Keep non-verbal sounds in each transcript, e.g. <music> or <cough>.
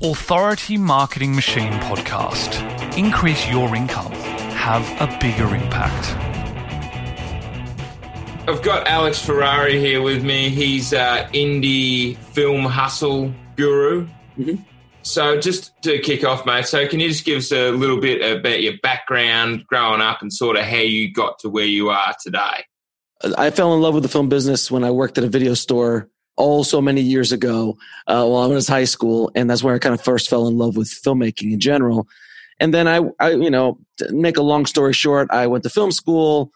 Authority Marketing Machine podcast. Increase your income. Have a bigger impact. I've got Alex Ferrari here with me. He's an indie film hustle guru. Mm-hmm. So, just to kick off, mate, so can you just give us a little bit about your background growing up and sort of how you got to where you are today? I fell in love with the film business when I worked at a video store all so many years ago uh, while I was in high school, and that's where I kind of first fell in love with filmmaking in general. And then I, I you know, make a long story short, I went to film school,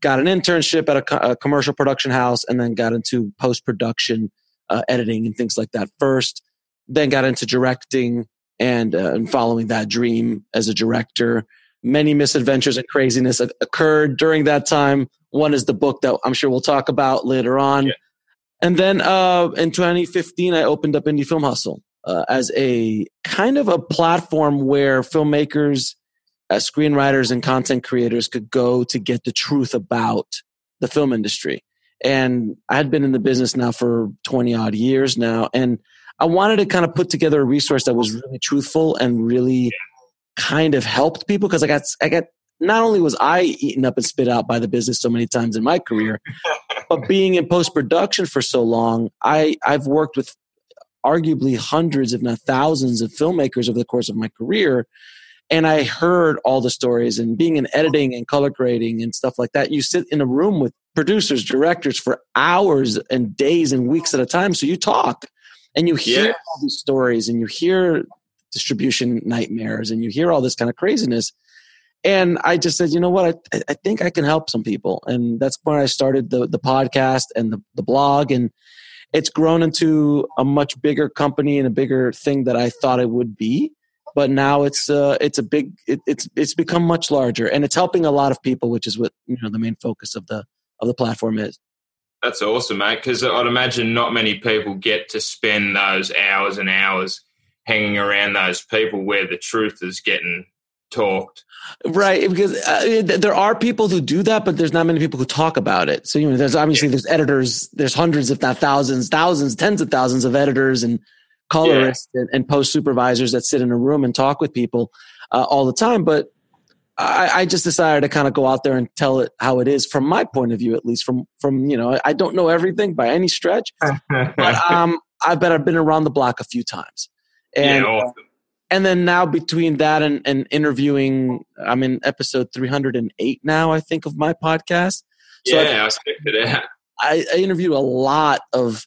got an internship at a, a commercial production house, and then got into post production uh, editing and things like that first. Then got into directing and uh, and following that dream as a director. Many misadventures and craziness occurred during that time. One is the book that I'm sure we'll talk about later on. Yeah. And then uh, in 2015, I opened up Indie Film Hustle uh, as a kind of a platform where filmmakers, uh, screenwriters, and content creators could go to get the truth about the film industry. And I had been in the business now for 20 odd years now. And I wanted to kind of put together a resource that was really truthful and really kind of helped people because I got, I got, not only was I eaten up and spit out by the business so many times in my career, but being in post production for so long, I, I've worked with arguably hundreds, if not thousands, of filmmakers over the course of my career. And I heard all the stories and being in editing and color grading and stuff like that. You sit in a room with producers, directors for hours and days and weeks at a time. So you talk and you hear yeah. all these stories and you hear distribution nightmares and you hear all this kind of craziness. And I just said, you know what? I, I think I can help some people. And that's when I started the, the podcast and the, the blog. And it's grown into a much bigger company and a bigger thing that I thought it would be. But now it's uh, it's a big it, it's it's become much larger and it's helping a lot of people, which is what you know the main focus of the of the platform is. That's awesome, mate. Because I'd imagine not many people get to spend those hours and hours hanging around those people where the truth is getting talked. Right, because uh, there are people who do that, but there's not many people who talk about it. So you know, there's obviously yeah. there's editors, there's hundreds, if not thousands, thousands, tens of thousands of editors and colorists yeah. and, and, post supervisors that sit in a room and talk with people uh, all the time. But I, I, just decided to kind of go out there and tell it how it is from my point of view, at least from from you know, I don't know everything by any stretch, but <laughs> um, I bet I've been around the block a few times. And, yeah, awesome and then now between that and, and interviewing, I'm in episode 308 now, I think, of my podcast. So yeah, I, it. I, I interview a lot of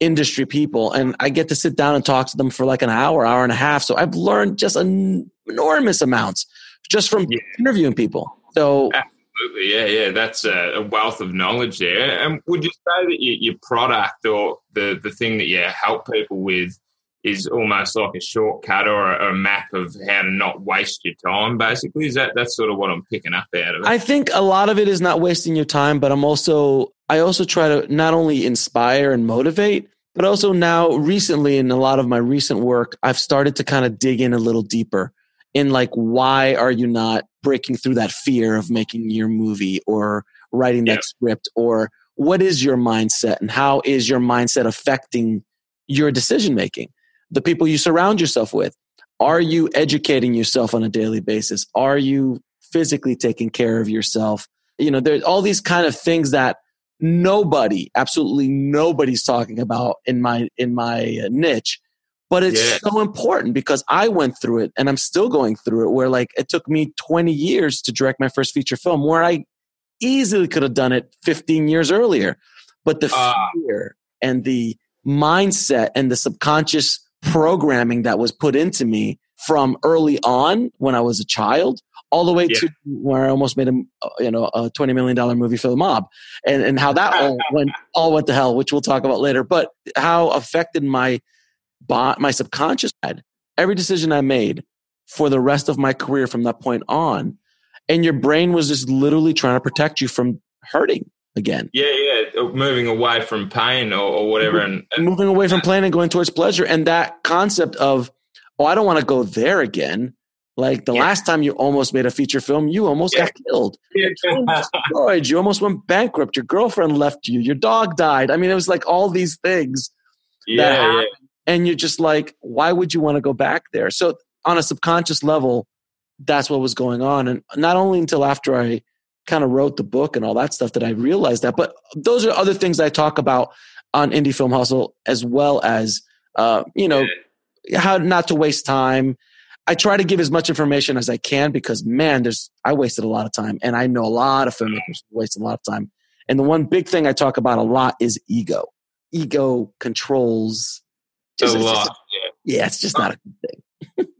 industry people and I get to sit down and talk to them for like an hour, hour and a half. So I've learned just an enormous amounts just from yeah. interviewing people. So absolutely, yeah, yeah, that's a, wealth of knowledge there. And would you say that your, your product or the the thing that you help people with is almost like a shortcut or a, a, map of how to not waste your time basically. Is that that's sort of what i'm picking up out of it. I think a lot of it is not wasting your time but i'm also i also try to not only inspire and motivate but also now recently in a lot of my recent work i've started to kind of dig in a little deeper in like why are you not breaking through that fear of making your movie or writing that yeah. script? Or what is your mindset and how is your mindset affecting your decision making the people you surround yourself with. Are you educating yourself on a daily basis? Are you physically taking care of yourself? You know, there's all these kind of things that nobody, absolutely nobody's talking about in my in my uh, niche. But it's yeah. so important because I went through it and I'm still going through it where like it took me 20 years to direct my first feature film where I easily could have done it 15 years earlier. But the uh, fear and the mindset and the subconscious programming that was put into me from early on when I was a child all the way yeah. to where I almost made a uh, you know a twenty million dollar movie for the mob, and and how that all <laughs> went all went to hell, which we'll talk about later. But how affected my my subconscious had every decision I made for the rest of my career from that point on, and your brain was just literally trying to protect you from hurting again. Yeah, yeah, uh, moving away from pain or, or whatever, and, and, moving away from pain and going towards pleasure, and that concept of, oh, I don't want to go there again. Like the yeah. last time you almost made a feature film, you almost yeah. got killed. <laughs> Yeah. destroyed. You almost went bankrupt. Your girlfriend left you. Your dog died. I mean, it was like all these things. Yeah, And you're just like, why would you want to go back there? So on a subconscious level, that's what was going on. And not only until after I kind of wrote the book and all that stuff that I realized that, but those are other things I talk about on Indie Film Hustle, as well as, uh, you know, how not to waste time. I try to give as much information as I can because man, there's I wasted a lot of time, and I know a lot of filmmakers wasted a lot of time. And the one big thing I talk about a lot is ego. Ego controls just, a lot. Just, yeah. yeah, it's just not a good thing. <laughs>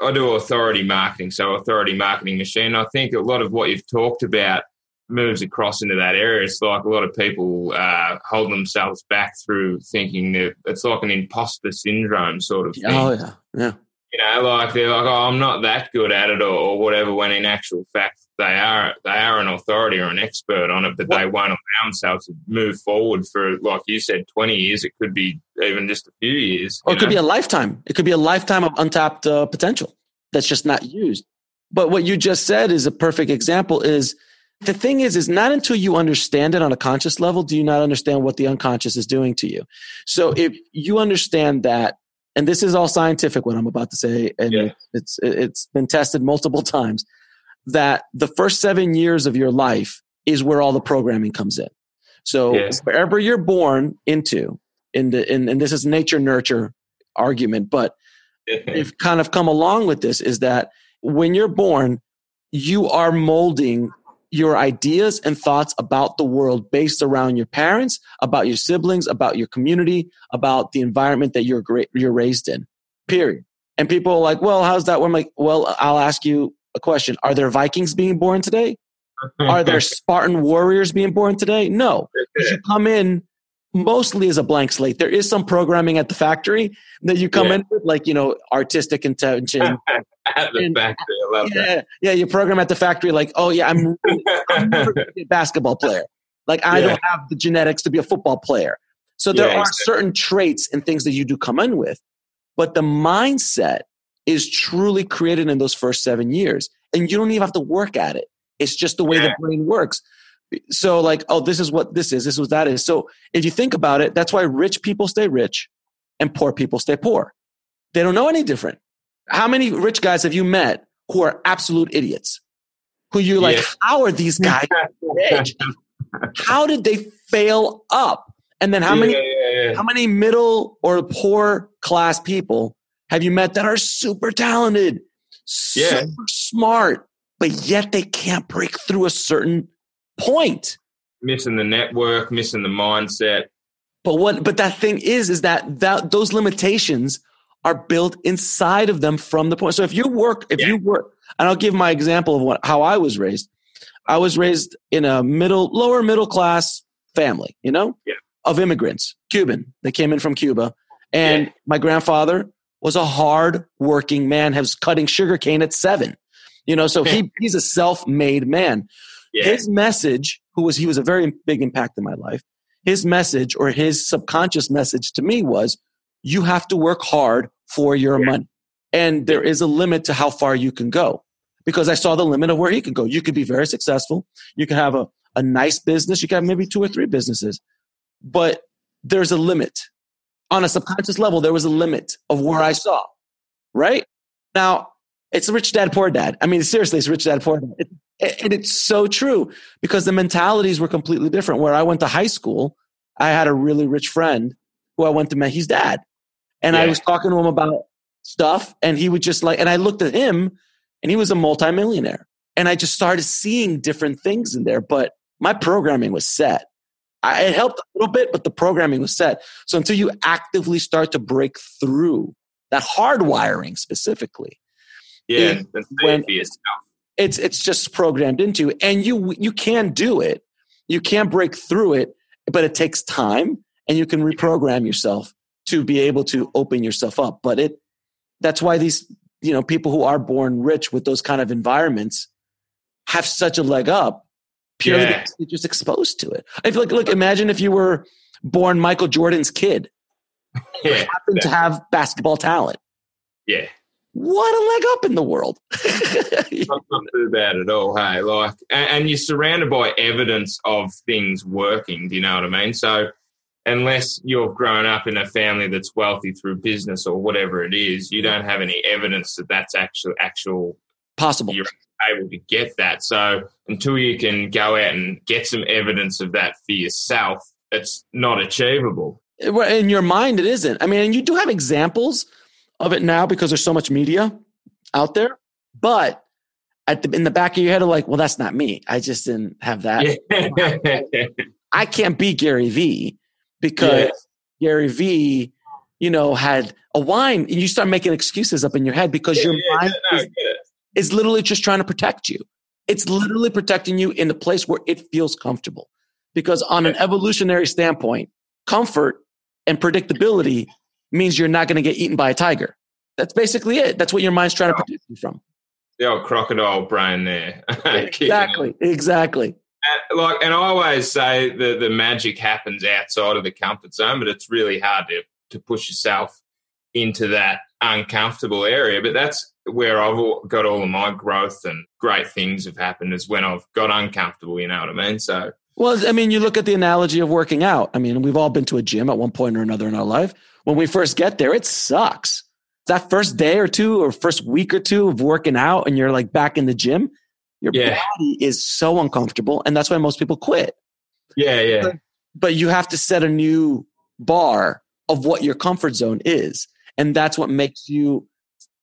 I do authority marketing, so authority marketing machine. I think a lot of what you've talked about moves across into that area. It's like a lot of people uh, hold themselves back through thinking that it's like an imposter syndrome sort of thing. Oh yeah, yeah. You know, like they're like, oh, I'm not that good at it, or, or whatever. When in actual fact, they are they are an authority or an expert on it, but what? they won't allow themselves to move forward for, like you said, 20 years. It could be even just a few years. Or it know? could be a lifetime. It could be a lifetime of untapped uh, potential that's just not used. But what you just said is a perfect example. Is the thing is, is not until you understand it on a conscious level do you not understand what the unconscious is doing to you. So if you understand that, and this is all scientific, what I'm about to say, and yeah. it's it's been tested multiple times, that the first seven years of your life is where all the programming comes in. So yeah. wherever you're born into, in the in, and this is nature nurture argument, but they've kind of come along with this is that when you're born, you are molding your ideas and thoughts about the world based around your parents, about your siblings, about your community, about the environment that you're great, you're raised in. Period. And people are like, "Well, how's that?" I'm like, "Well, I'll ask you a question: Are there Vikings being born today? <laughs> are there Spartan warriors being born today? No. You come in mostly as a blank slate. There is some programming at the factory that you come yeah. in with, like you know, artistic intention. <laughs> at the and, factory, I love yeah, that. Yeah, you program at the factory, like, oh yeah, I'm, <laughs> I'm a basketball player. Like I yeah. don't have the genetics to be a football player. So there yeah, are exactly. certain traits and things that you do come in with, but the mindset is truly created in those first seven years, and you don't even have to work at it. It's just the way the brain works. So, like, oh, this is what this is. This is what that is. So, if you think about it, that's why rich people stay rich and poor people stay poor. They don't know any different. How many rich guys have you met who are absolute idiots? Who you're like, yeah. how are these guys <laughs> rich? how did they fail up? And then how yeah, many yeah, how many middle or poor class people have you met that are super talented, super smart, but yet they can't break through a certain point. Missing the network, missing the mindset. But what? But that thing is, is that that those limitations are built inside of them from the point. So if you work, if yeah. you work, and I'll give my example of what how I was raised. I was raised in a middle, lower middle class family, you know, yeah. of immigrants, Cuban. They came in from Cuba, and yeah. my grandfather was a hard working man. Has cutting sugarcane at seven, you know. So he <laughs> he's a self made man. Yeah. His message, who was he was a very big impact in my life. His message or his subconscious message to me was, you have to work hard for your yeah. money. And there is a limit to how far you can go because I saw the limit of where he could go. You could be very successful. You can have a, a nice business. You can have maybe two or three businesses, but there's a limit. On a subconscious level, there was a limit of where I saw, right? Now, it's rich dad, poor dad. I mean, seriously, it's rich dad, poor dad. It, and it's so true because the mentalities were completely different. Where I went to high school, I had a really rich friend who I went to meet his dad. And yeah. I was talking to him about stuff and he would just like, and I looked at him and he was a multimillionaire. And I just started seeing different things in there, but my programming was set. I, it helped a little bit, but the programming was set. So until you actively start to break through that hardwiring specifically, yeah, the when, it's it's just programmed into and you you can do it. You can break through it but it takes time and you can reprogram yourself to be able to open yourself up. But it that's why these you know people who are born rich with those kind of environments have such a leg up purely yeah. because they're just exposed to it. I feel like look imagine if you were born michael jordan's kid. Yeah, happened to have basketball talent. Yeah what a leg up in the world. <laughs> not, not too bad at all. Hey, like, and, and, you're surrounded by evidence of things working. Do you know what I mean? So, unless you've grown up in a family that's wealthy through business or whatever it is, you don't have any evidence that that's actual actual possible. You're able to get that. So until you can go out and get some evidence of that for yourself, it's not achievable. In your mind, it isn't. I mean, you do have examples of it now because there's so much media out there, but at the, in the back of your head, are like, well, that's not me. I just didn't have that. <laughs> I can't be Gary Vee because Gary Vee, you know, had a wine and you start making excuses up in your head because yeah, your yeah, mind no, is, is literally just trying to protect you. It's literally protecting you in the place where it feels comfortable. Because on an evolutionary standpoint, comfort and predictability means you're not going to get eaten by a tiger. That's basically it. That's what your mind's trying to protect you from. The old crocodile brain there. <laughs> exactly. Exactly. And, like, and I always say that the magic happens outside of the comfort zone, but it's really hard to, to push yourself into that uncomfortable area. But that's where I've got all of my growth and great things have happened is when I've got uncomfortable. You know what I mean? So, well, I mean, you look at the analogy of working out. I mean, we've all been to a gym at one point or another in our life. When we first get there, it sucks. That first day or two or first week or two of working out and you're like back in the gym, your yeah. body is so uncomfortable. And that's why most people quit. Yeah, yeah. But, but you have to set a new bar of what your comfort zone is. And that's what makes you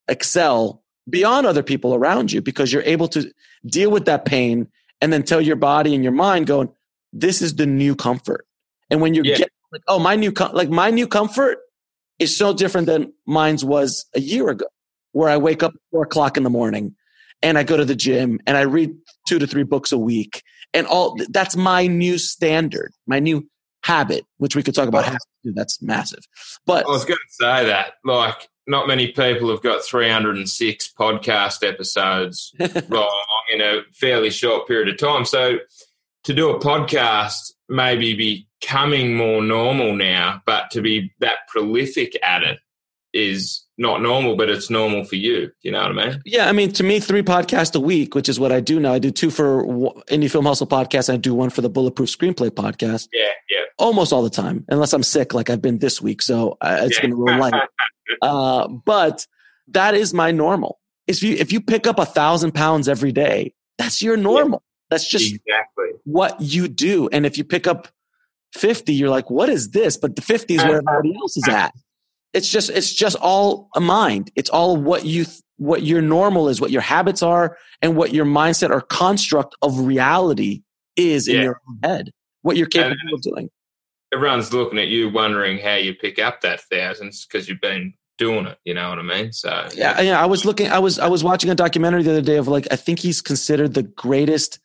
excel beyond other people around you because you're able to deal with that pain and then tell your body and your mind going this is the new comfort and when you yeah. get like oh my new com- like my new comfort is so different than mine's was a year ago where i wake up at four o'clock in the morning and i go to the gym and i read two to three books a week and all that's my new standard my new habit which we could talk about oh. that's massive but i was going to say that like not many people have got 306 podcast episodes <laughs> in a fairly short period of time. So to do a podcast maybe becoming more normal now, but to be that prolific at it is not normal, but it's normal for you. You know what I mean? Yeah, I mean, to me, three podcasts a week, which is what I do now. I do two for Indie Film Hustle podcast, and I do one for the Bulletproof Screenplay podcast. Yeah, yeah. Almost all the time, unless I'm sick, like I've been this week. So uh, it's yeah. been real light. <laughs> uh, but that is my normal. If you if you pick up a thousand pounds every day, that's your normal. Yeah. That's just exactly what you do. And if you pick up 50, you're like, what is this? But the 50 is where everybody else is at. It's just, it's just all a mind. It's all what you, what your normal is, what your habits are, and what your mindset or construct of reality is in yeah. your head, what you're capable and of doing. Everyone's looking at you wondering how you pick up that thousands because you've been doing it. You know what I mean? So yeah, yeah. I was looking. I was I was watching a documentary the other day of like I think he's considered the greatest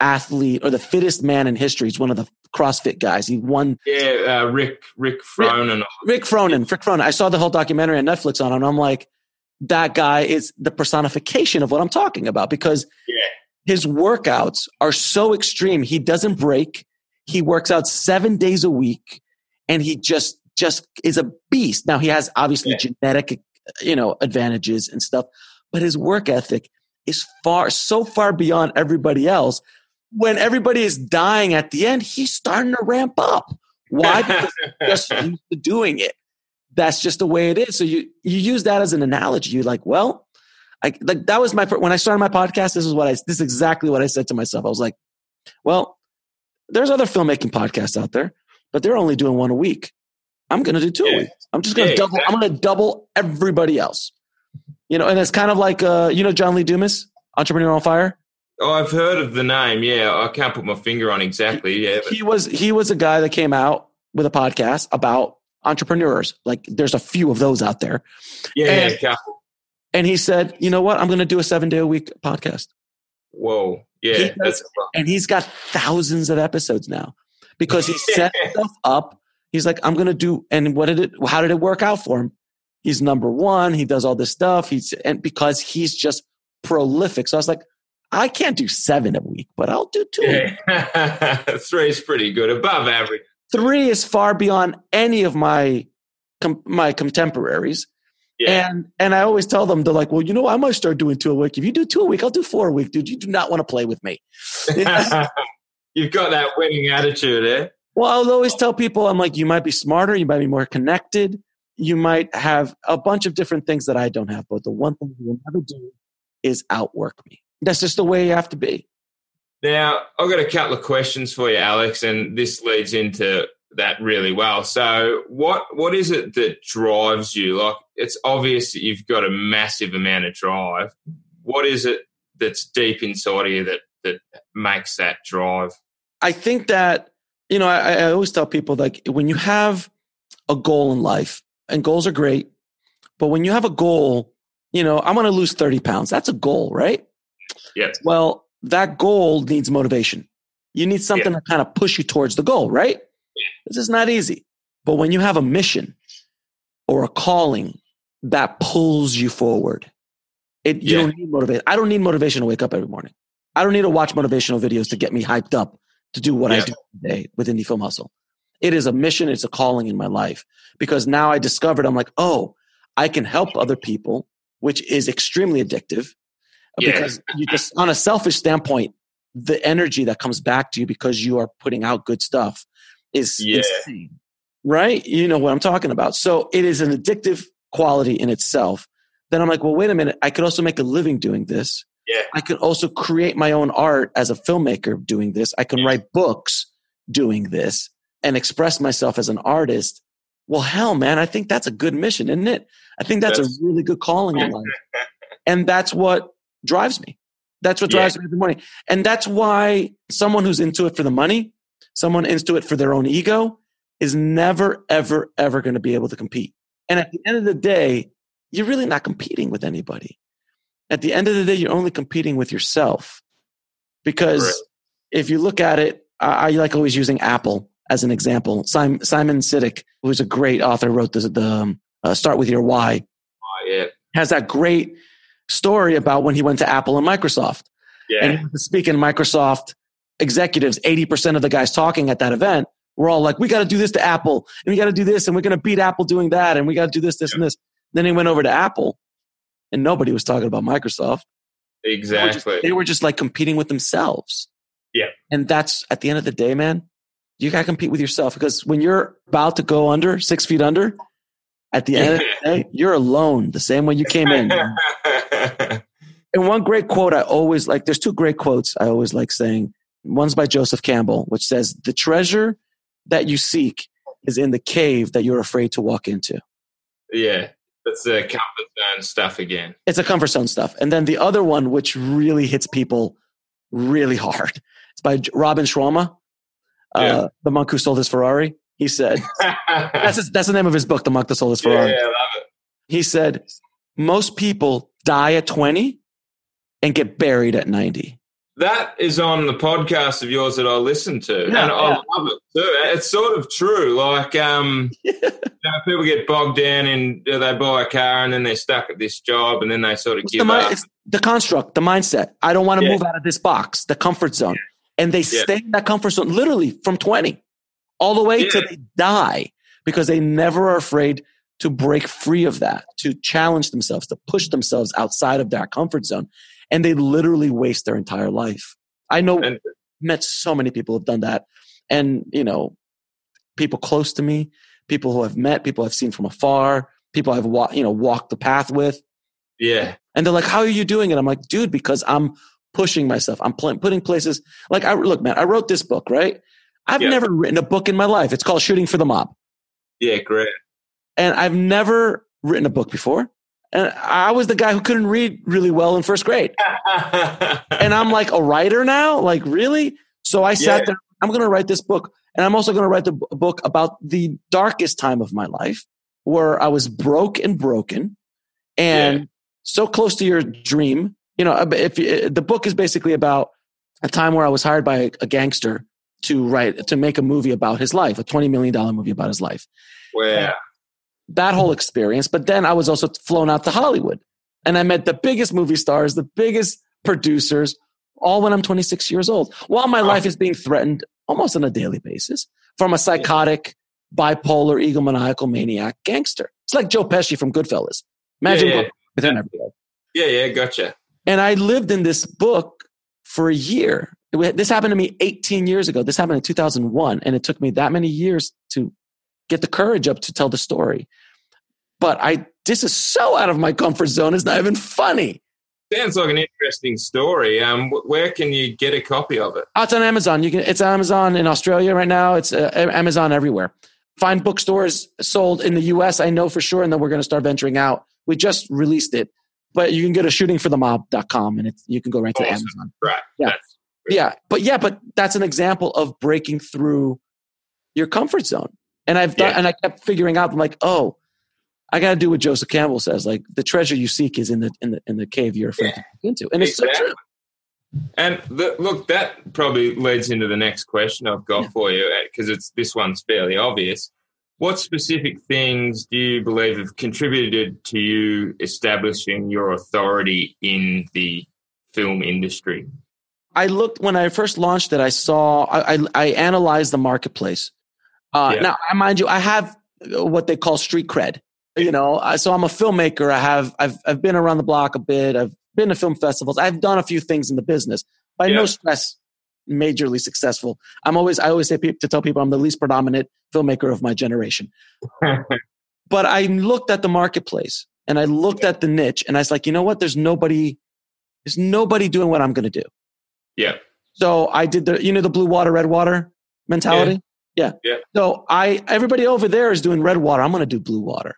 athlete or the fittest man in history. He's one of the CrossFit guys. He won. Yeah, uh, Rick Rick Froning. Rick, Rick Froning. Rick Froning. I saw the whole documentary on Netflix on him. I'm like, that guy is the personification of what I'm talking about because yeah. his workouts are so extreme. He doesn't break. He works out seven days a week, and he just just is a beast. Now he has obviously yeah. genetic, you know, advantages and stuff, but his work ethic is far, so far beyond everybody else. When everybody is dying at the end, he's starting to ramp up. Why? <laughs> Because he's just used to doing it. That's just the way it is. So you you use that as an analogy. You're like, well, I like that was my when I started my podcast. This is what I this is exactly what I said to myself. I was like, well, there's other filmmaking podcasts out there, but they're only doing one a week. I'm going to do two yeah. a week. I'm just going to yeah, double. Exactly. I'm going to double everybody else. You know, and it's kind of like uh, you know John Lee Dumas, Entrepreneur on Fire. Oh, I've heard of the name. Yeah, I can't put my finger on exactly. Yeah, but. he was he was a guy that came out with a podcast about entrepreneurs. Like, there's a few of those out there. Yeah, and, yeah, and he said, you know what? I'm going to do a seven day a week podcast. Whoa, yeah, he does, and he's got thousands of episodes now because he <laughs> set himself up He's like, I'm going to do, and what did it, how did it work out for him? He's number one. He does all this stuff. He's, and because he's just prolific. So I was like, I can't do seven a week, but I'll do two. Yeah. <laughs> Three is pretty good, above average. Three is far beyond any of my com- my contemporaries. Yeah. And and I always tell them they're like, well, you know, I might start doing two a week. If you do two a week, I'll do four a week, dude. You do not want to play with me. <laughs> You've got that winning attitude, eh? Well, I'll always tell people, I'm like, you might be smarter, you might be more connected, you might have a bunch of different things that I don't have, but the one thing you will never do is outwork me. That's just the way you have to be. Now, I've got a couple of questions for you, Alex, and this leads into that really well. So, what what is it that drives you? Like, it's obvious that you've got a massive amount of drive. What is it that's deep inside of you that that makes that drive? I think that you know, I, I always tell people like when you have a goal in life, and goals are great, but when you have a goal, you know, I'm going to lose 30 pounds. That's a goal, right? Yeah. Well, that goal needs motivation. You need something yeah. to kind of push you towards the goal, right? This is not easy. But when you have a mission or a calling that pulls you forward, it you yeah. don't need motivation. I don't need motivation to wake up every morning. I don't need to watch motivational videos to get me hyped up to do what. I do today with Indie Film Hustle. It is a mission, it's a calling in my life because now I discovered I'm like, oh, I can help other people, which is extremely addictive yeah. because you just, on a selfish standpoint, the energy that comes back to you because you are putting out good stuff is yeah. insane, right? You know what I'm talking about. So it is an addictive quality in itself. Then I'm like, well, wait a minute. I could also make a living doing this. Yeah. I could also create my own art as a filmmaker doing this. I can yeah. write books doing this and express myself as an artist. Well, hell, man, I think that's a good mission, isn't it? I think that's, that's a really good calling in life. and that's what drives me. That's what drives yeah. me every morning. And that's why someone who's into it for the money, someone into it for their own ego, is never, ever, ever going to be able to compete. And at the end of the day, you're really not competing with anybody. At the end of the day, you're only competing with yourself. Because right. if you look at it, I, I, like always using Apple as an example. Simon, Simon Sinek, who's a great author, wrote the, the um, uh, Start With Your Why. Oh, yeah. Has that great story about when he went to Apple and Microsoft. Yeah. And speaking Microsoft executives, 80% of the guys talking at that event were all like, we got to do this to Apple and we got to do this and we're going to beat Apple doing that and we got to do this, this, yeah. and this. Then he went over to Apple and nobody was talking about Microsoft. Exactly. They were, just, they were just like competing with themselves. Yeah. And that's at the end of the day, man, you got to compete with yourself because when you're about to go under, six feet under, at the end of the <laughs> day, you're alone the same way you came in. <laughs> and one great quote I always like, there's two great quotes I always like saying. One's by Joseph Campbell, which says, The treasure that you seek is in the cave that you're afraid to walk into. Yeah. It's the comfort zone stuff again. It's a comfort zone stuff. And then the other one, which really hits people really hard, it's by Robin Sharma, uh, the monk who sold his Ferrari. He said, <laughs> that's, his, that's the name of his book, The Monk That Sold His Ferrari. Yeah, yeah, love it. He said, most people die at 20 and get buried at 90. That is on the podcast of yours that I listen to, yeah, and I yeah. love it too. It's sort of true. Like, um, yeah. <laughs> you know, people get bogged down and they buy a car and then they're stuck at this job and then they sort of it's give the, up. It's the construct, the mindset. I don't want to move out of this box, the comfort zone, and they stay in that comfort zone literally from twenty all the way till they die because they never are afraid to break free of that, to challenge themselves, to push themselves outside of that comfort zone and they literally waste their entire life. I know, and, met so many people who have done that, and you know, people close to me, people who I've met, people I've seen from afar, people I've wa- you know walked the path with. Yeah, and they're like, "How are you doing it?" I'm like, "Dude, because I'm pushing myself. I'm pl- putting places like I look, man. I wrote this book, right? I've yeah. never written a book in my life. It's called Shooting for the Mob. Yeah, great. And I've never written a book before. And I was the guy who couldn't read really well in first grade. <laughs> and I'm like a writer now? Like, really? So I sat yeah. there, I'm going to write this book. And I'm also going to write the book about the darkest time of my life where I was broke and broken and yeah. so close to your dream. You know, if you, the book is basically about a time where I was hired by a gangster to write, to make a movie about his life, a $20 million movie about his life. Where? That whole experience. But then I was also flown out to Hollywood and I met the biggest movie stars, the biggest producers, all when I'm 26 years old, while my life is being threatened almost on a daily basis from a psychotic, bipolar, egomaniacal maniac gangster. It's like Joe Pesci from Goodfellas. Imagine yeah, yeah. Yeah, yeah, gotcha. And I lived in this book for a year This happened to me 18 years ago. This happened in 2001, and it took me that many years to get the courage up to tell the story. But I, this is so out of my comfort zone. It's not even funny. Sounds like an interesting story. Um, where can you get a copy of it? Oh, it's on Amazon. You can. It's Amazon in Australia right now. It's uh, Amazon everywhere. Find bookstores sold in the U.S. I know for sure, and then we're going to start venturing out. We just released it, but you can go to shootingforthemob.com and it's, you can go right awesome. to Amazon. Right. Yeah. yeah. But yeah, but that's an example of breaking through your comfort zone. And I've done, yeah. and I kept figuring out, I'm like, oh, I got to do what Joseph Campbell says. Like the treasure you seek is in the in the in the cave you're afraid yeah. to into, and exactly. it's so true. And the, look, that probably leads into the next question I've got yeah. for you uh, because it's this one's fairly obvious. What specific things do you believe have contributed to you establishing your authority in the film industry? I looked when I first launched it. I saw I I, I analyzed the marketplace. Uh, yeah. Now, mind you, I have what they call street cred you know? So i'm a filmmaker. I have i've i've been around the block a bit. I've been to film festivals. I've done a few things in the business by yeah. no stress majorly successful. I'm always i always say to tell people i'm the least predominant filmmaker of my generation. <laughs> But i looked at the marketplace and i looked at the niche and i was like you know what? There's nobody there's nobody doing what i'm going to do. Yeah. So i did the you know the blue water red water mentality yeah. yeah. So I everybody over there is doing red water. I'm going to do blue water.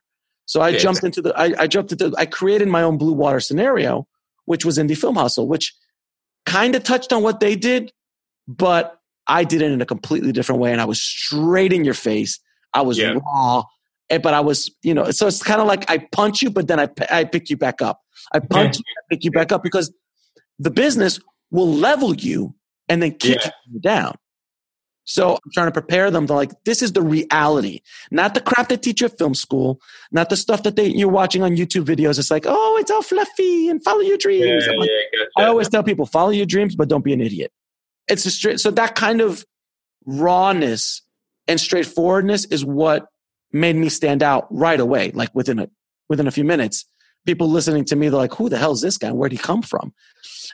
So I jumped into the, I, I, jumped into, I created my own blue water scenario, which was Indie Film Hustle, which kind of touched on what they did, but I did it in a completely different way. And I was straight in your face. I was yeah. raw, eh, but I was, you know, so it's kind of like I punch you, but then I, I pick you back up. I punch you, I pick you back up because the business will level you and then kick yeah. you down. So I'm trying to prepare them to like, this is the reality, not the crap they teach you at film school, not the stuff that they, you're watching on YouTube videos. It's like, oh, it's all fluffy and follow your dreams. Yeah, like, yeah, gotcha. I always tell people, follow your dreams, but don't be an idiot. It's a straight, so that kind of rawness and straightforwardness is what made me stand out right away. Like within a, within a few minutes, people listening to me, they're like, who the hell is this guy? Where'd he come from?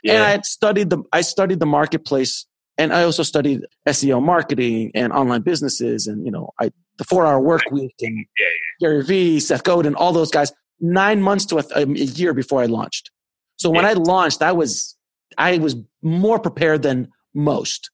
Yeah. And I studied the, I studied the marketplace and I also studied SEO marketing and online businesses and, you know, I, the four hour work week and yeah, yeah. Gary Vee, Seth Godin, all those guys, nine months to a, a year before I launched. So when yeah. I launched, I was, I was more prepared than most.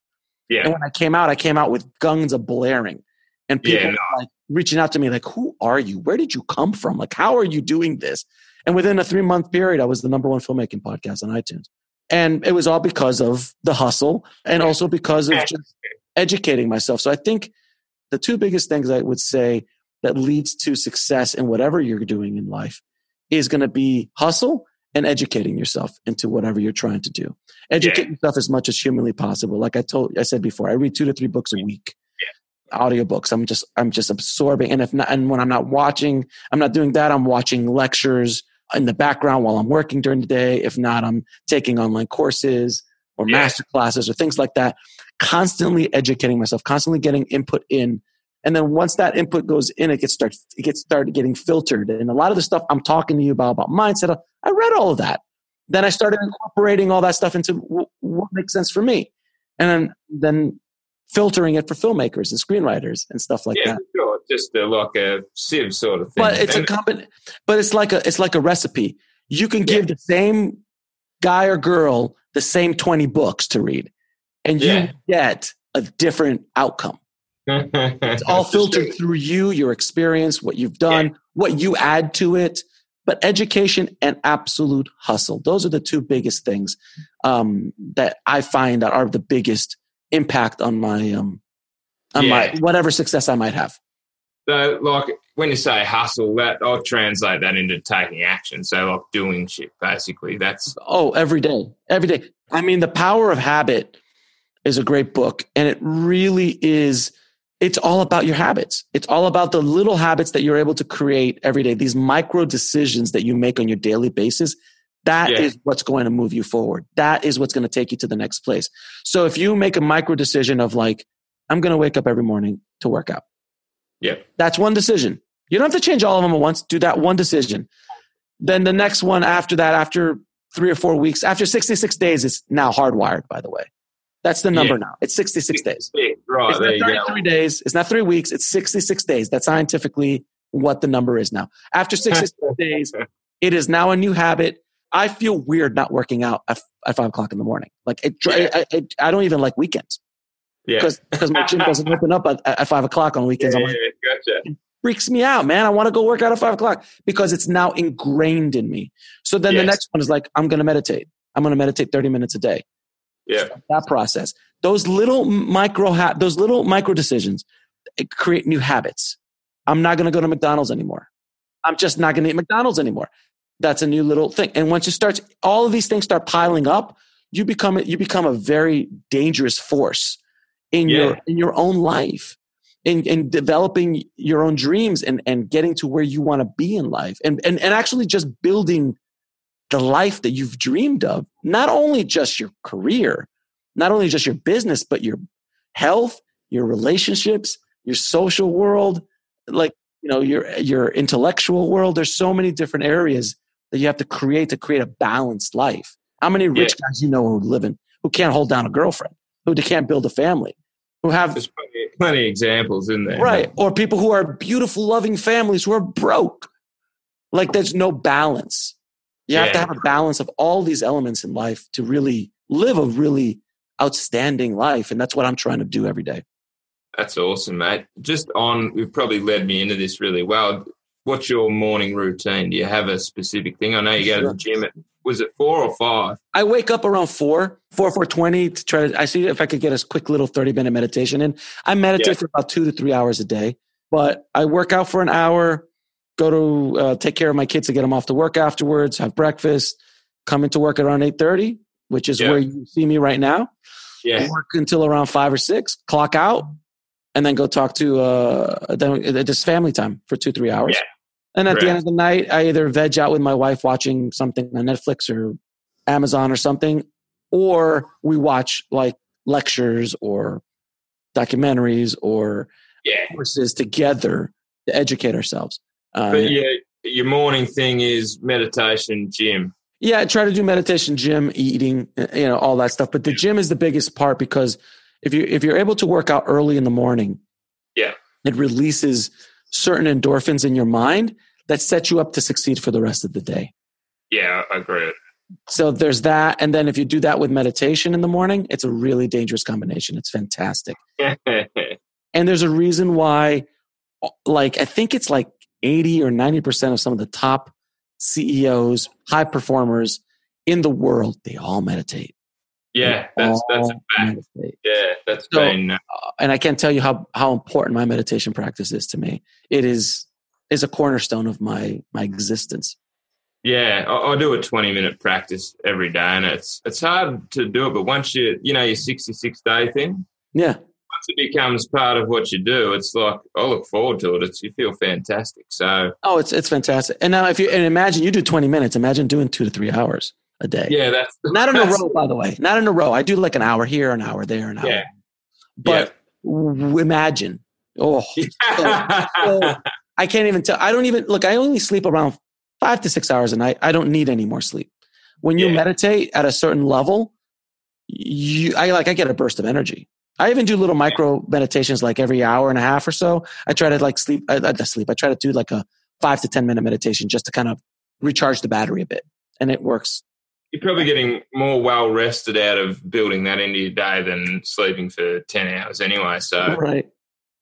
Yeah. And when I came out, I came out with guns a blaring and people no. like reaching out to me like, who are you? Where did you come from? Like, how are you doing this? And within a three month period, I was the number one filmmaking podcast on iTunes. And it was all because of the hustle and also because of just educating myself. So I think the two biggest things I would say that leads to success in whatever you're doing in life is going to be hustle and educating yourself into whatever you're trying to do. Educate yeah. yourself as much as humanly possible. Like I told, I said before, I read two to three books a week. Yeah. Audiobooks. I'm just, I'm just absorbing. And if not, and when I'm not watching, I'm not doing that. I'm watching lectures in the background while I'm working during the day. If not, I'm taking online courses or yeah. master classes or things like that. Constantly educating myself, constantly getting input in. And then once that input goes in, it gets start it gets started getting filtered. And a lot of the stuff I'm talking to you about about mindset, I read all of that. Then I started incorporating all that stuff into what makes sense for me, and then then filtering it for filmmakers and screenwriters and stuff like yeah, that. Just a, like a sieve sort of thing. But it's and, a company, but it's like a it's like a recipe. You can give yeah. the same guy or girl the same 20 books to read and you yeah. get a different outcome. it's <laughs> all filtered through you, your experience, what you've done, yeah. what you add to it. But education and absolute hustle. Those are the two biggest things um, that I find that are the biggest impact on my um on yeah. my whatever success I might have. So, like when you say hustle, that I'll translate that into taking action. So, like doing shit, basically. That's oh, every day, every day. I mean, the power of habit is a great book, and it really is. It's all about your habits. It's all about the little habits that you're able to create every day. These micro decisions that you make on your daily basis that yeah. is what's going to move you forward. That is what's going to take you to the next place. So if you make a micro decision of like, I'm going to wake up every morning to work out. Yeah. That's one decision. You don't have to change all of them at once. Do that one decision. Then the next one after that, after three or four weeks, after 66 days, it's now hardwired, by the way. That's the number yeah. now. It's 66 days. Right. It's not 33 days. It's not three weeks. It's 66 days. That's scientifically what the number is now. After 66 <laughs> days, it is now a new habit. I feel weird not working out at, at five o'clock in the morning. Like it, yeah. I, I, I, don't even like weekends. Yeah. Because because my gym doesn't open up at, at five o'clock on weekends. Yeah, like, yeah, gotcha. freaks me out, man. I want to go work out at five o'clock because it's now ingrained in me. So then yes. the next one is like, I'm going to meditate. I'm going to meditate 30 minutes a day. Yeah. That process. Those little micro ha- those little micro decisions create new habits. I'm not going to go to McDonald's anymore. I'm just not going to eat McDonald's anymore. That's a new little thing. And once you start, all of these things start piling up, you become you become a very dangerous force in yeah. your in your own life, in in developing your own dreams and and getting to where you want to be in life, and and and actually just building the life that you've dreamed of. Not only just your career, not only just your business, but your health, your relationships, your social world, like you know your your intellectual world there's so many different areas that you have to create to create a balanced life how many rich yeah. guys you know who live in who can't hold down a girlfriend who can't build a family who have there's plenty, plenty examples in there right or people who are beautiful loving families who are broke like there's no balance you yeah. have to have a balance of all these elements in life to really live a really outstanding life and that's what i'm trying to do every day that's awesome, mate. Just on, you've probably led me into this really well. What's your morning routine? Do you have a specific thing? I know you go to the gym at was it four or five? I wake up around four, four, four twenty to try to. I see if I could get a quick little thirty minute meditation in. I meditate yeah. for about two to three hours a day, but I work out for an hour, go to uh, take care of my kids to get them off to work afterwards, have breakfast, come into work around eight thirty, which is yeah. where you see me right now. Yeah, work until around five or six, clock out, and then go talk to uh, then just family time for two three hours. Yeah. And at the end of the night, I either veg out with my wife watching something on Netflix or Amazon or something, or we watch like lectures or documentaries or yeah. courses together to educate ourselves. Uh, but yeah, your morning thing is meditation, gym. Yeah, I try to do meditation, gym, eating, you know, all that stuff. But the gym is the biggest part because if you if you're able to work out early in the morning, yeah, it releases certain endorphins in your mind that set you up to succeed for the rest of the day. Yeah, I agree. So there's that, and then if you do that with meditation in the morning, it's a really dangerous combination. It's fantastic. <laughs> and there's a reason why, like I think it's like 80 or 90 percent of some of the top CEOs, high performers in the world, they all meditate. Yeah, that's that's a fact. Yeah, that's so, been. Uh, and I can't tell you how how important my meditation practice is to me. It is is a cornerstone of my my existence. Yeah, I, I do a twenty minute practice every day, and it's it's hard to do it. But once you you know your sixty six day thing, yeah, once it becomes part of what you do, it's like I look forward to it. It's you feel fantastic. So oh, it's it's fantastic. And now if you and imagine you do twenty minutes, imagine doing two to three hours a day. Yeah, that's <laughs> not in a row, by the way. Not in a row. I do like an hour here, an hour there, an hour. Yeah. But yeah. imagine. Oh, <laughs> so, so I can't even tell. I don't even look. I only sleep around five to six hours a night. I don't need any more sleep. When you yeah. meditate at a certain level, you I like I get a burst of energy. I even do little micro meditations like every hour and a half or so. I try to like sleep. I, I sleep. I try to do like a five to ten minute meditation just to kind of recharge the battery a bit, and it works you're probably getting more well rested out of building that into your day than sleeping for 10 hours anyway. So, right.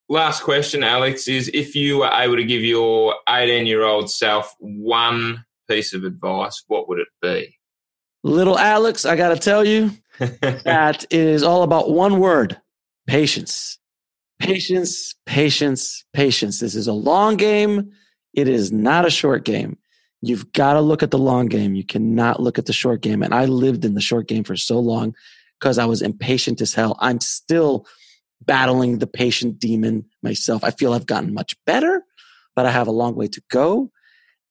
Last question, Alex, is if you were able to give your 18 year old self one piece of advice, what would it be? Little Alex, I got to tell you <laughs> that it is all about one word patience. Patience, patience, patience. This is a long game. It is not a short game. You've got to look at the long game. You cannot look at the short game. And I lived in the short game for so long because I was impatient as hell. I'm still battling the patient demon myself. I feel I've gotten much better, but I have a long way to go.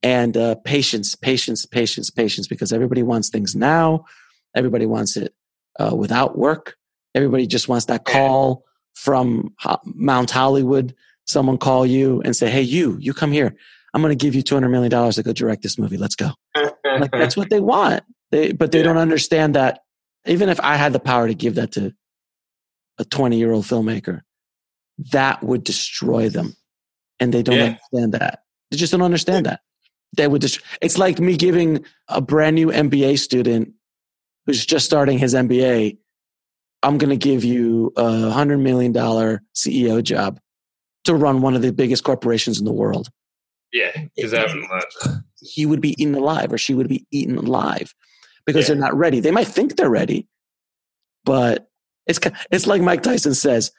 And uh, patience, patience, patience, patience, because everybody wants things now. Everybody wants it uh, without work. Everybody just wants that call from Mount Hollywood. Someone call you and say, "Hey, you, you come here. I'm going to give you $200 million to go direct this movie. Let's go. like, that's what they want. They, but they yeah. don't understand that even if I had the power to give that to a 20 year old filmmaker, that would destroy them. And they don't Yeah. understand that. They just don't understand that. They would just, it's like me giving a brand new MBA student who's just starting his MBA, I'm going to give you a hundred million dollar CEO job to run one of the biggest corporations in the world. Yeah, because they haven't learned. He would be eaten alive or she would be eaten alive because Yeah. they're not ready. They might think they're ready, but it's, it's like Mike Tyson says,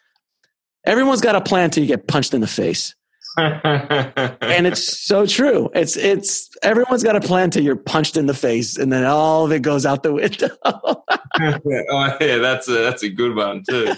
everyone's got a plan till you get punched in the face. <laughs> and it's so true. It's it's everyone's got a plan till you're punched in the face, and then all of it goes out the window. <laughs> oh yeah, that's a that's a good one too.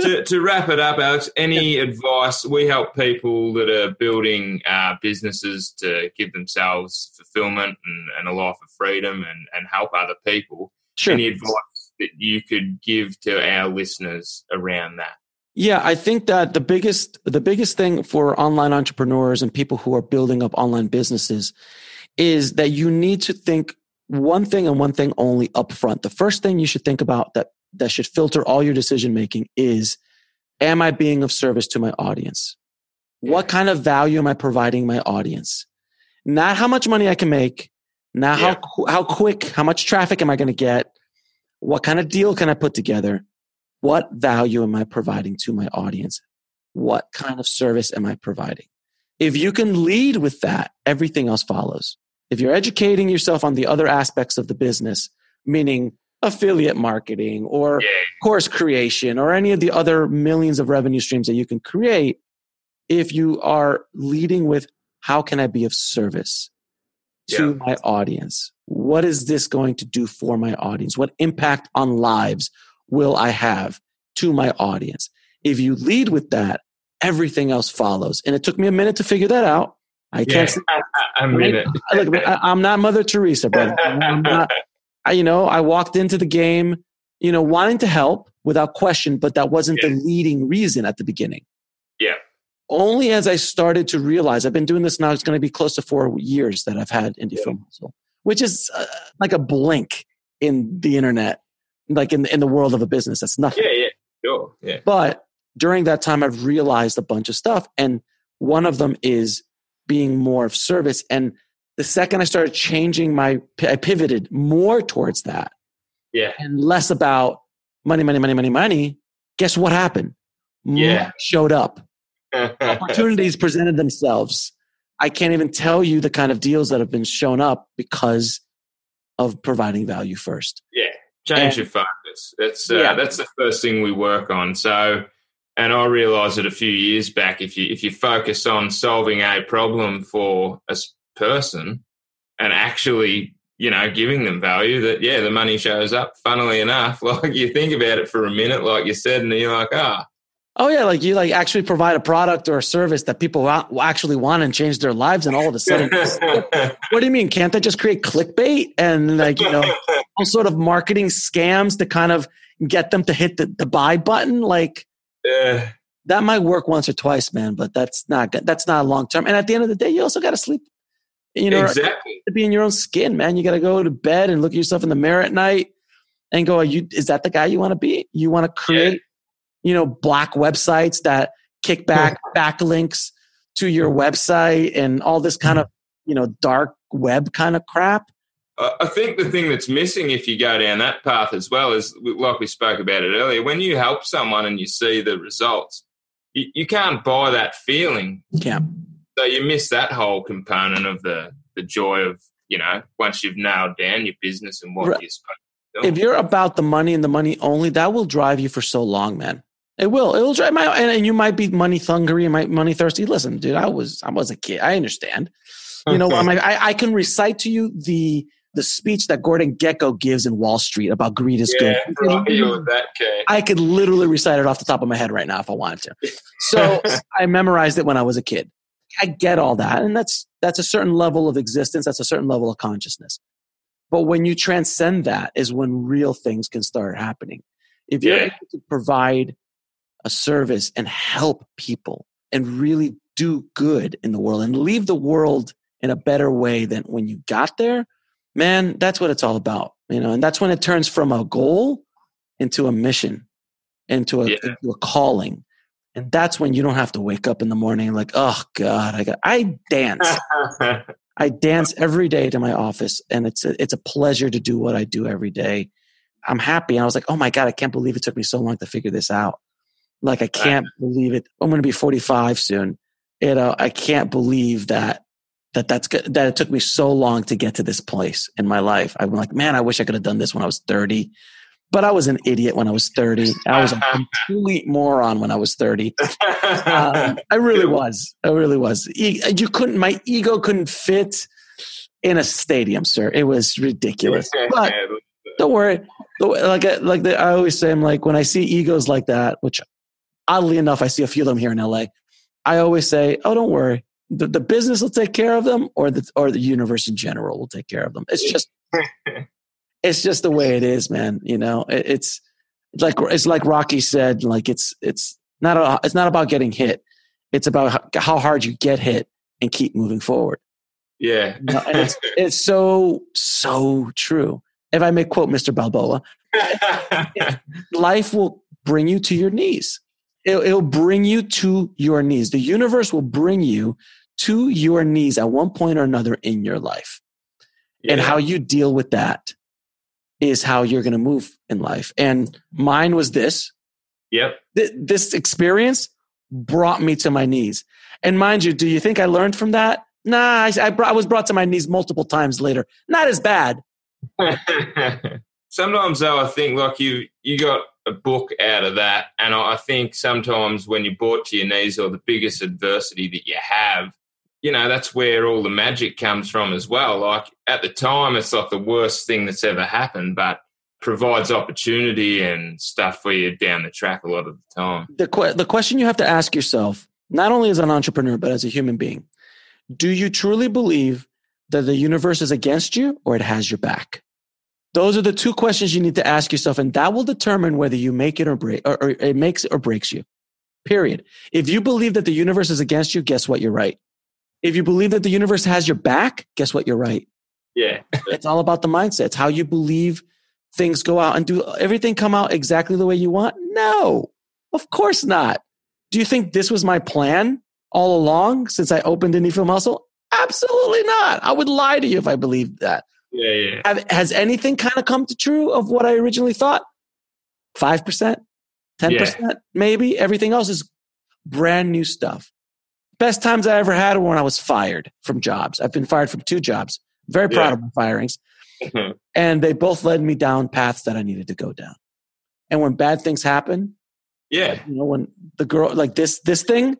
to, to wrap it up, Alex, any advice? We help people that are building uh, businesses to give themselves fulfillment and, and a life of freedom and, and help other people. sure. Any advice that you could give to our listeners around that? Yeah, I think that the biggest the biggest thing for online entrepreneurs and people who are building up online businesses is that you need to think one thing and one thing only up front. The first thing you should think about that that should filter all your decision making is am I being of service to my audience? What kind of value am I providing my audience? Not how much money I can make, not Yeah. how how quick, how much traffic am I going to get? What kind of deal can I put together? What value am I providing to my audience? What kind of service am I providing? If you can lead with that, everything else follows. If you're educating yourself on the other aspects of the business, meaning affiliate marketing or Yeah, course creation or any of the other millions of revenue streams that you can create, if you are leading with how can I be of service to Yeah. my audience? What is this going to do for my audience? What impact on lives will I have to my audience? If you lead with that, everything else follows. And it took me a minute to figure that out. I yeah. can't say I mean it. I- look, I, I'm not Mother Teresa, brother. <laughs> I'm not, I, you know, I walked into the game, you know, wanting to help without question, but that wasn't the leading reason at the beginning. Yeah. Only as I started to realize, I've been doing this now, it's going to be close to four years that I've had Indie Yeah. Film Hustle, which is uh, like a blink in the internet, like in, in the world of a business. That's nothing. Yeah, yeah, sure. Yeah, But during that time, I've realized a bunch of stuff. And one of them is being more of service. And the second I started changing my, I pivoted more towards that yeah, and less about money, money, money, money, money. Guess what happened? Yeah. Showed up. <laughs> Opportunities presented themselves. I can't even tell you the kind of deals that have been shown up because of providing value first. Yeah, change And- your focus. That's uh, Yeah. that's the first thing we work on. So, and I realised it a few years back. If you if you focus on solving a problem for a person and actually you know giving them value, that yeah, the money shows up. Funnily enough, <laughs> like you think about it for a minute, like you said, and you're like, ah, Oh yeah, like you like actually provide a product or a service that people actually want and change their lives, and all of a sudden, <laughs> what do you mean? Can't they just create clickbait and like you know <laughs> all sort of marketing scams to kind of get them to hit the, the buy button? Like yeah, that might work once or twice, man, but that's not good. That's not long term. And at the end of the day, you also got to sleep. You know, exactly. to be in your own skin, man. You got to go to bed and look at yourself in the mirror at night and go, Are you, is that the guy you want to be? You want to create, you know, black websites that kick back backlinks to your website and all this kind mm-hmm. of, you know, dark web kind of crap. I I think the thing that's missing if you go down that path as well is, like we spoke about it earlier, when you help someone and you see the results, you, you can't buy that feeling. Yeah. So you miss that whole component of the, the joy of, you know, once you've nailed down your business and what Right. you're supposed to do. If you're about the money and the money only, that will drive you for so long, man. It will. It will drive my and, and you might be money hungry and might money thirsty. Listen, dude, I was I was a kid. I understand. You know, I'm like, <laughs> I, I can recite to you the the speech that Gordon Gekko gives in Wall Street about greed is yeah, good. that. I could literally recite it off the top of my head right now if I wanted to. <laughs> So I memorized it when I was a kid. I get all that, and that's that's a certain level of existence. That's a certain level of consciousness. But when you transcend that, is when real things can start happening. If you're Yeah. able to provide a service and help people and really do good in the world and leave the world in a better way than when you got there, man, that's what it's all about. You know, and that's when it turns from a goal into a mission. into a, Yeah. into a calling. And that's when you don't have to wake up in the morning like, oh God, I got I dance. <laughs> I dance every day to my office and it's a, it's a pleasure to do what I do every day. I'm happy. And I was like, oh my God, I can't believe it took me so long to figure this out. Like, I can't believe it. I'm going to be 45 soon. You know, I can't believe that, that that's good, that it took me so long to get to this place in my life. I'm like, man, I wish I could have done this when I was 30, but I was an idiot when I was 30. I was a complete <laughs> moron when I was 30. Um, I really <laughs> was. I really was. You couldn't. My ego couldn't fit in a stadium, sir. It was ridiculous. <laughs> But don't worry. Like I- like the, I always say, I'm like when I see egos like that, which oddly enough, I see a few of them here in LA. I always say, "Oh, don't worry. The, the business will take care of them, or the or the universe in general will take care of them." It's just <laughs> it's just the way it is, man. You know, it, it's it's like it's like Rocky said, like it's it's not a, it's not about getting hit. It's about how, hard you get hit and keep moving forward. yeah. You know, it's <laughs> it's so so true. If I may quote Mr. Balboa, <laughs> life will bring you to your knees. It'll, it'll bring you to your knees. The universe will bring you to your knees at one point or another in your life. And how you deal with that is how you're going to move in life. And mine was this Yep. Th- this experience brought me to my knees. And mind you, do you think I learned from that? Nah, I, I, brought, I was brought to my knees multiple times later. Not as bad. <laughs> sometimes though, I think like you you got a book out of that, and I think sometimes when you're brought to your knees or the biggest adversity that you have, you know that's where all the magic comes from as well. Like at the time, it's like the worst thing that's ever happened, but provides opportunity and stuff for you down the track a lot of the time. The, que- the question you have to ask yourself, not only as an entrepreneur, but as a human being, do you truly believe that the universe is against you or it has your back? Those are the two questions you need to ask yourself, and that will determine whether you make it or break, or, or it makes or breaks you. Period. If you believe that the universe is against you, guess what? You're right. If you believe that the universe has your back, guess what? You're right. Yeah, <laughs> It's all about the mindset. It's how you believe things go out and do everything come out exactly the way you want? No, of course not. Do you think this was my plan all along since I opened Indie Film Hustle? Absolutely not. I would lie to you if I believed that. Yeah, yeah. Have, has anything kind of come to true of what I originally thought? 5%, 10%, maybe. Everything else is brand new stuff. Best times I ever had were when I was fired from jobs. I've been fired from two jobs. Very proud Yeah. of my firings. Uh-huh. and they both led me down paths that I needed to go down. And when bad things happen, yeah, you know, when the girl like this, this thing,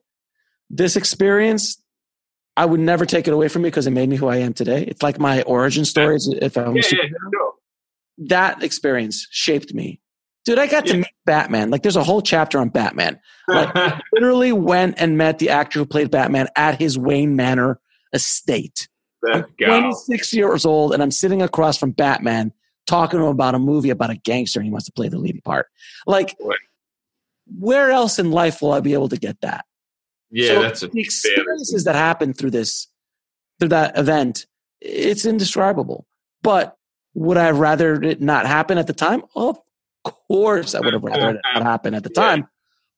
this experience, I would never take it away from me because it made me who I am today. It's like my origin story. is If I yeah, yeah, sure. that experience shaped me. Dude, I got to meet Batman. Like, there's a whole chapter on Batman. Like, <laughs> literally went and met the actor who played Batman at his Wayne Manor estate. I'm Let's 26 years old, and I'm sitting across from Batman talking to him about a movie about a gangster, and he wants to play the leading part. Like, Right. where else in life will I be able to get that? Yeah, So that's a the experiences that happen through this, through that event, it's indescribable. But would I have rather it not happen at the time? Of course, I would have rather it not happen at the <laughs> Yeah. time.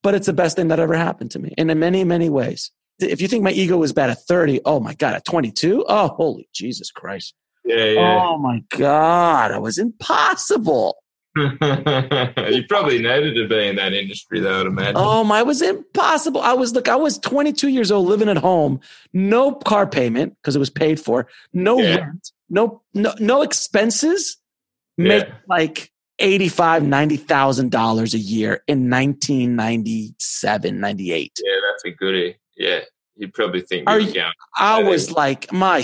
But it's the best thing that ever happened to me, and in many, many ways. If you think my ego was bad at 30, oh my God, at 22, oh, holy Jesus Christ. yeah, yeah. Oh my God, it was impossible. <laughs> you probably needed to be in that industry, though. I'd imagine. Um, oh my, it was impossible. I was, look, I was 22 years old living at home, no car payment because it was paid for, no Yeah. rent, no, no, no expenses, make like 85, $90,000 a year in 1997, 98. Yeah, that's a goodie. Yeah, you probably think Are you you- were going. I was like, my,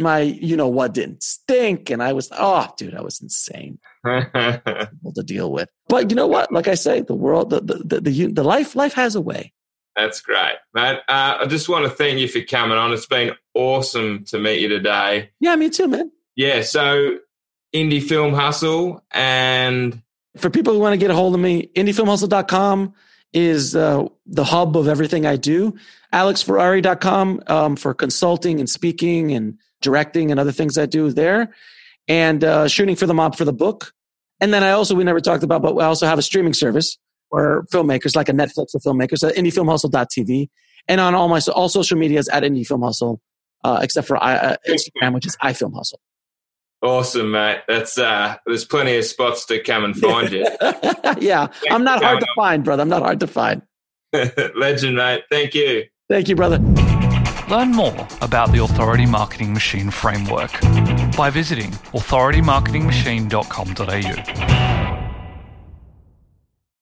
my, you know what didn't stink. And I was, oh, dude, I was insane. <laughs> to deal with. But you know what? Like I say, the world, the the the, the, the life, life has a way. That's great, mate. Uh, I just want to thank you for coming on. It's been awesome to meet you today. Yeah, me too, man. Yeah, so Indie Film Hustle and For people who want to get a hold of me, indiefilmhustle.com is uh, the hub of everything I do. AlexFerrari.com um, for consulting and speaking and directing and other things I do there. And uh, shooting for the mob for the book. And then I also, we never talked about, but we also have a streaming service for filmmakers, like a Netflix for filmmakers, at indiefilmhustle.tv, and on all my all social medias at Indie Film Hustle, uh, except for uh, Instagram, which is iFilm Hustle. Awesome, mate. That's uh, there's plenty of spots to come and find you. <laughs> yeah, I'm not hard to find, brother. I'm not hard to find. <laughs> Legend, mate. Thank you. Thank you, brother. Learn more about the Authority Marketing Machine framework by visiting authoritymarketingmachine.com.au.